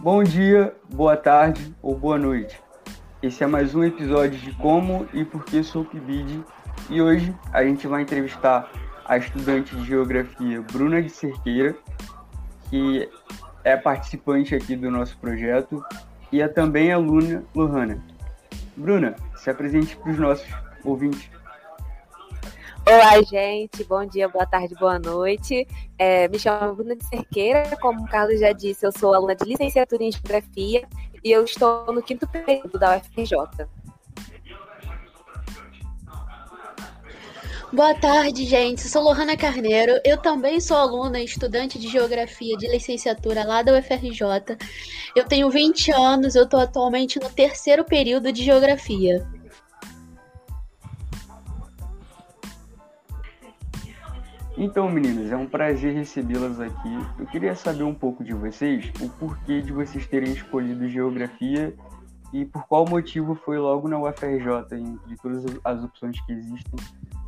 Bom dia, boa tarde ou boa noite. Esse é mais um episódio de Como e Por que sou PIBID e hoje a gente vai entrevistar a estudante de Geografia Bruna de Cerqueira, que é participante aqui do nosso projeto e é também aluna Lohana. Bruna, se apresente para os nossos ouvintes. Olá, gente. Bom dia, boa tarde, boa noite. É, me chamo Bruna de Cerqueira. Como o Carlos já disse, eu sou aluna de licenciatura em Geografia e eu estou no quinto período da UFRJ. Boa tarde, gente. Eu sou Lohana Carneiro. Eu também sou aluna e estudante de Geografia de licenciatura lá da UFRJ. Eu tenho 20 anos, eu estou atualmente no terceiro período de Geografia. Então, meninas, é um prazer recebê-las aqui. Eu queria saber um pouco de vocês, o porquê de vocês terem escolhido geografia e por qual motivo foi logo na UFRJ, entre todas as opções que existem,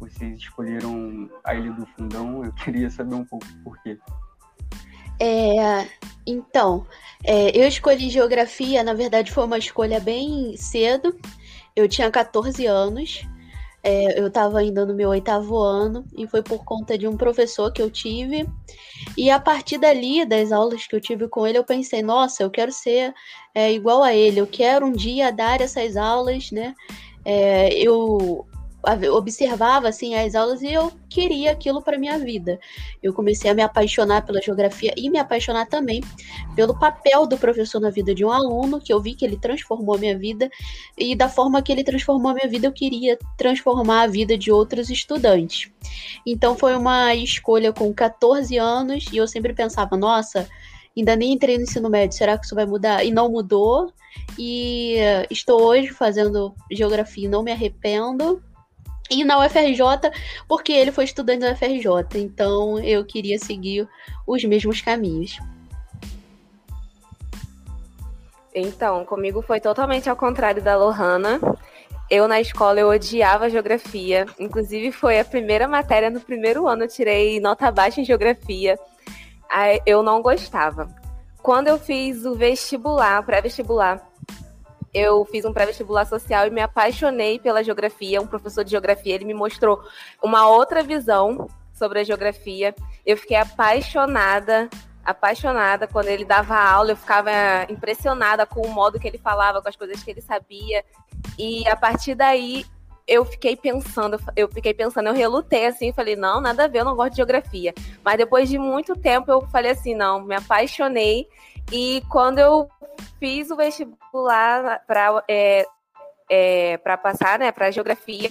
vocês escolheram a Ilha do Fundão. Eu queria saber um pouco por quê. É, então, é, eu escolhi geografia, na verdade foi uma escolha bem cedo. Eu tinha 14 anos. É, eu estava ainda no meu oitavo ano e foi por conta de um professor que eu tive. E a partir dali, das aulas que eu tive com ele, eu pensei: nossa, eu quero ser é, igual a ele, eu quero um dia dar essas aulas, né? É, eu observava assim as aulas e eu queria aquilo para minha vida. Eu comecei a me apaixonar pela geografia e me apaixonar também pelo papel do professor na vida de um aluno, que eu vi que ele transformou a minha vida e da forma que ele transformou a minha vida, eu queria transformar a vida de outros estudantes. Então foi uma escolha com 14 anos e eu sempre pensava, nossa, ainda nem entrei no ensino médio, será que isso vai mudar? E não mudou. E estou hoje fazendo geografia e não me arrependo e na UFRJ, porque ele foi estudante da UFRJ, então eu queria seguir os mesmos caminhos. Então, comigo foi totalmente ao contrário da Lohana. Eu na escola eu odiava geografia, inclusive foi a primeira matéria no primeiro ano eu tirei nota baixa em geografia. Eu não gostava. Quando eu fiz o vestibular, pré-vestibular, eu fiz um pré-vestibular social e me apaixonei pela geografia. Um professor de geografia, ele me mostrou uma outra visão sobre a geografia. Eu fiquei apaixonada, apaixonada quando ele dava aula, eu ficava impressionada com o modo que ele falava, com as coisas que ele sabia. E a partir daí eu fiquei pensando, eu fiquei pensando, eu relutei assim, falei, não, nada a ver, eu não gosto de geografia. Mas depois de muito tempo eu falei assim, não, me apaixonei. E quando eu fiz o vestibular para é, é, para passar, né, para geografia,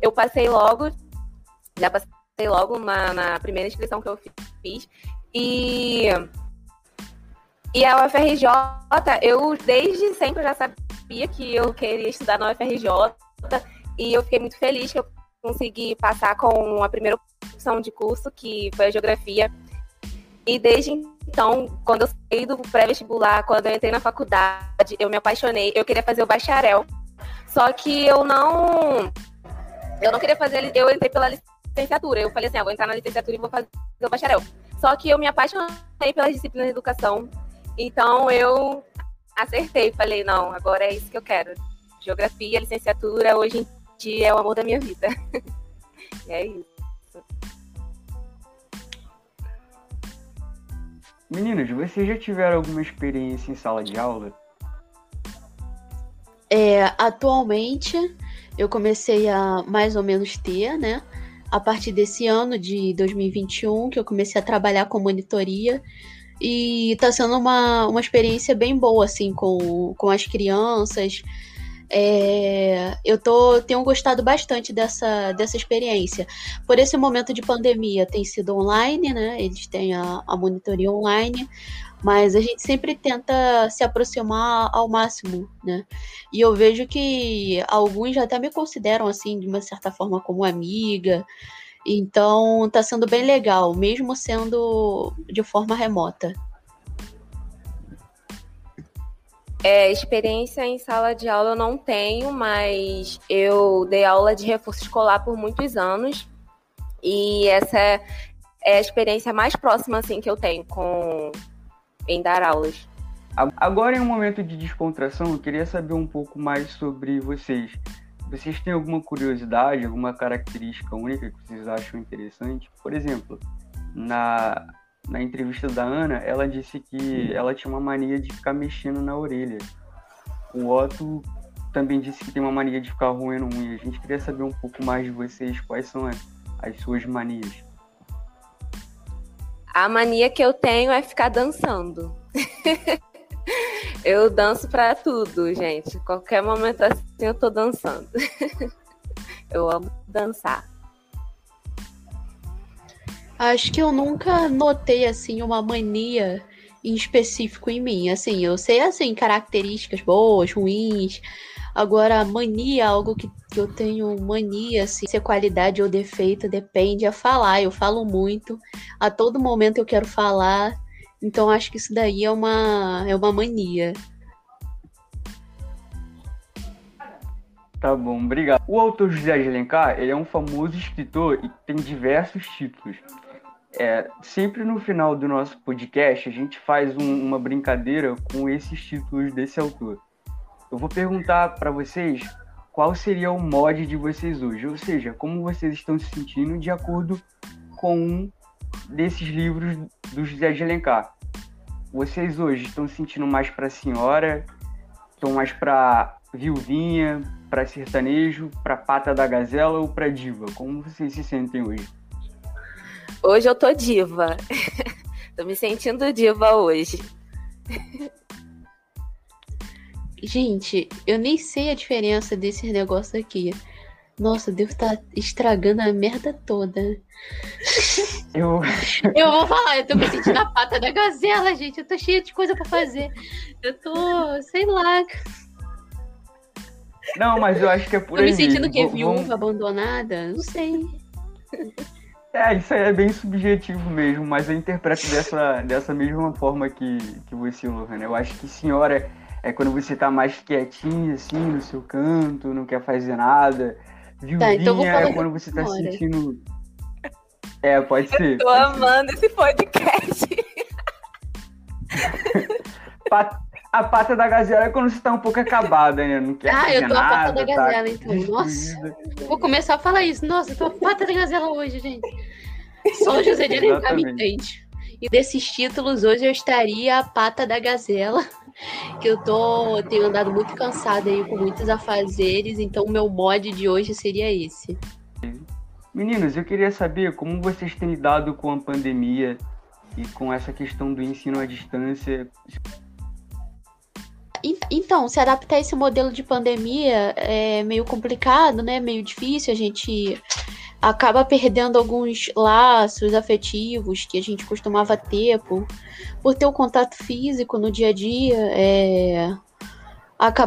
eu passei logo, já passei logo na, na primeira inscrição que eu fiz. E e a UFRJ, eu desde sempre já sabia que eu queria estudar na UFRJ e eu fiquei muito feliz que eu consegui passar com a primeira opção de curso, que foi a geografia. E desde então, quando eu saí do pré-vestibular, quando eu entrei na faculdade, eu me apaixonei. Eu queria fazer o bacharel. Só que eu não. Eu não queria fazer. Eu entrei pela licenciatura. Eu falei assim: ah, vou entrar na licenciatura e vou fazer o bacharel. Só que eu me apaixonei pelas disciplinas de educação. Então eu acertei. Falei: não, agora é isso que eu quero. Geografia, licenciatura, hoje em dia é o amor da minha vida. é isso. Meninos, vocês já tiveram alguma experiência em sala de aula? É, atualmente eu comecei a mais ou menos ter, né? A partir desse ano de 2021, que eu comecei a trabalhar com monitoria. E tá sendo uma, uma experiência bem boa, assim, com, com as crianças. É, eu tô, tenho gostado bastante dessa, dessa experiência. Por esse momento de pandemia, tem sido online, né? Eles têm a, a monitoria online, mas a gente sempre tenta se aproximar ao máximo, né? E eu vejo que alguns até me consideram, assim, de uma certa forma, como amiga. Então, tá sendo bem legal, mesmo sendo de forma remota. É, experiência em sala de aula eu não tenho, mas eu dei aula de reforço escolar por muitos anos. E essa é, é a experiência mais próxima assim que eu tenho com em dar aulas. Agora, em um momento de descontração, eu queria saber um pouco mais sobre vocês. Vocês têm alguma curiosidade, alguma característica única que vocês acham interessante? Por exemplo, na, na entrevista da Ana, ela disse que ela tinha uma mania de ficar mexendo na orelha. O Otto também disse que tem uma mania de ficar roendo unha. A gente queria saber um pouco mais de vocês, quais são as, as suas manias. A mania que eu tenho é ficar dançando. eu danço para tudo, gente. Qualquer momento assim eu tô dançando. eu amo dançar. Acho que eu nunca notei assim uma mania em específico em mim. Assim, eu sei assim características boas, ruins. Agora, mania, algo que, eu tenho mania, assim, se é qualidade ou defeito, depende a falar. Eu falo muito, a todo momento eu quero falar. Então acho que isso daí é uma, é uma mania. Tá bom, obrigado. O autor José de Alencar, ele é um famoso escritor e tem diversos títulos. É, sempre no final do nosso podcast, a gente faz um, uma brincadeira com esses títulos desse autor. Eu vou perguntar para vocês qual seria o mod de vocês hoje, ou seja, como vocês estão se sentindo de acordo com um desses livros do José de Alencar. Vocês hoje estão se sentindo mais para senhora, estão mais para viuvinha, para sertanejo, para pata da gazela ou para diva? Como vocês se sentem hoje? Hoje eu tô diva. tô me sentindo diva hoje. Gente, eu nem sei a diferença desses negócios aqui. Nossa, Deus tá estragando a merda toda. Eu... eu vou falar, eu tô me sentindo a pata da gazela, gente. Eu tô cheia de coisa para fazer. Eu tô, sei lá. Não, mas eu acho que é por tô aí. Tô me sentindo que viúva, abandonada? Não sei. É, isso aí é bem subjetivo mesmo, mas eu interpreto dessa, dessa mesma forma que, que você, Lohana. Eu acho que senhora é quando você tá mais quietinha, assim, no seu canto, não quer fazer nada. Viuvinha tá, então é quando você tá senhora. sentindo. É, pode ser. Eu tô amando ser. esse podcast. A pata da gazela é quando você tá um pouco acabada, né? Não quer ah, eu tô nada, a pata da gazela, tá então. Nossa. Vou começar a falar isso. Nossa, eu tô a pata da gazela hoje, gente. Só o José de Alencar me entende. E desses títulos, hoje eu estaria a pata da gazela. Que eu tô. Tenho andado muito cansada aí com muitos afazeres, então o meu mod de hoje seria esse. Meninos, eu queria saber como vocês têm lidado com a pandemia e com essa questão do ensino à distância. Então, se adaptar a esse modelo de pandemia é meio complicado, né? Meio difícil. A gente acaba perdendo alguns laços afetivos que a gente costumava ter por, por ter o um contato físico no dia a dia. É,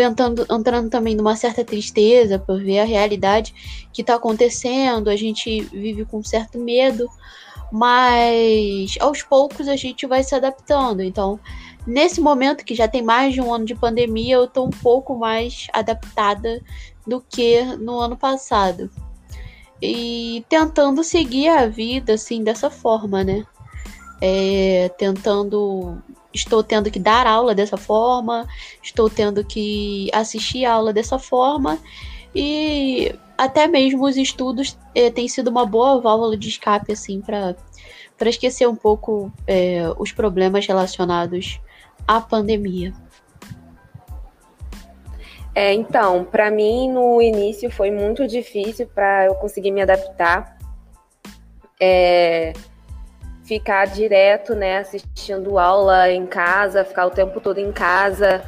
entrando, entrando também numa certa tristeza por ver a realidade que está acontecendo. A gente vive com certo medo, mas aos poucos a gente vai se adaptando. Então, Nesse momento, que já tem mais de um ano de pandemia, eu estou um pouco mais adaptada do que no ano passado. E tentando seguir a vida assim dessa forma, né? É, tentando. Estou tendo que dar aula dessa forma, estou tendo que assistir a aula dessa forma, e até mesmo os estudos é, têm sido uma boa válvula de escape, assim, para esquecer um pouco é, os problemas relacionados a pandemia? É, então, para mim no início foi muito difícil para eu conseguir me adaptar, é, ficar direto, né, assistindo aula em casa, ficar o tempo todo em casa,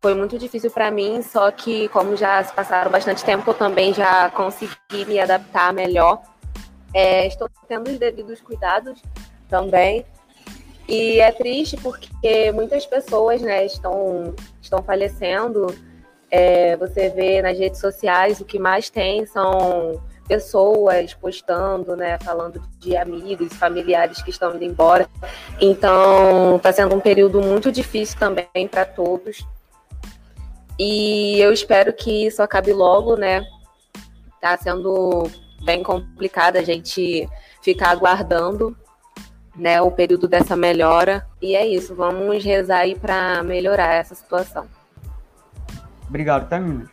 foi muito difícil para mim. Só que como já se passaram bastante tempo, eu também já consegui me adaptar melhor. É, estou tendo os devidos cuidados também. E é triste porque muitas pessoas né, estão, estão falecendo. É, você vê nas redes sociais o que mais tem são pessoas postando, né, falando de amigos, familiares que estão indo embora. Então, está sendo um período muito difícil também para todos. E eu espero que isso acabe logo, né? Tá sendo bem complicado a gente ficar aguardando né, o período dessa melhora. E é isso, vamos rezar aí para melhorar essa situação. Obrigado, Tamina.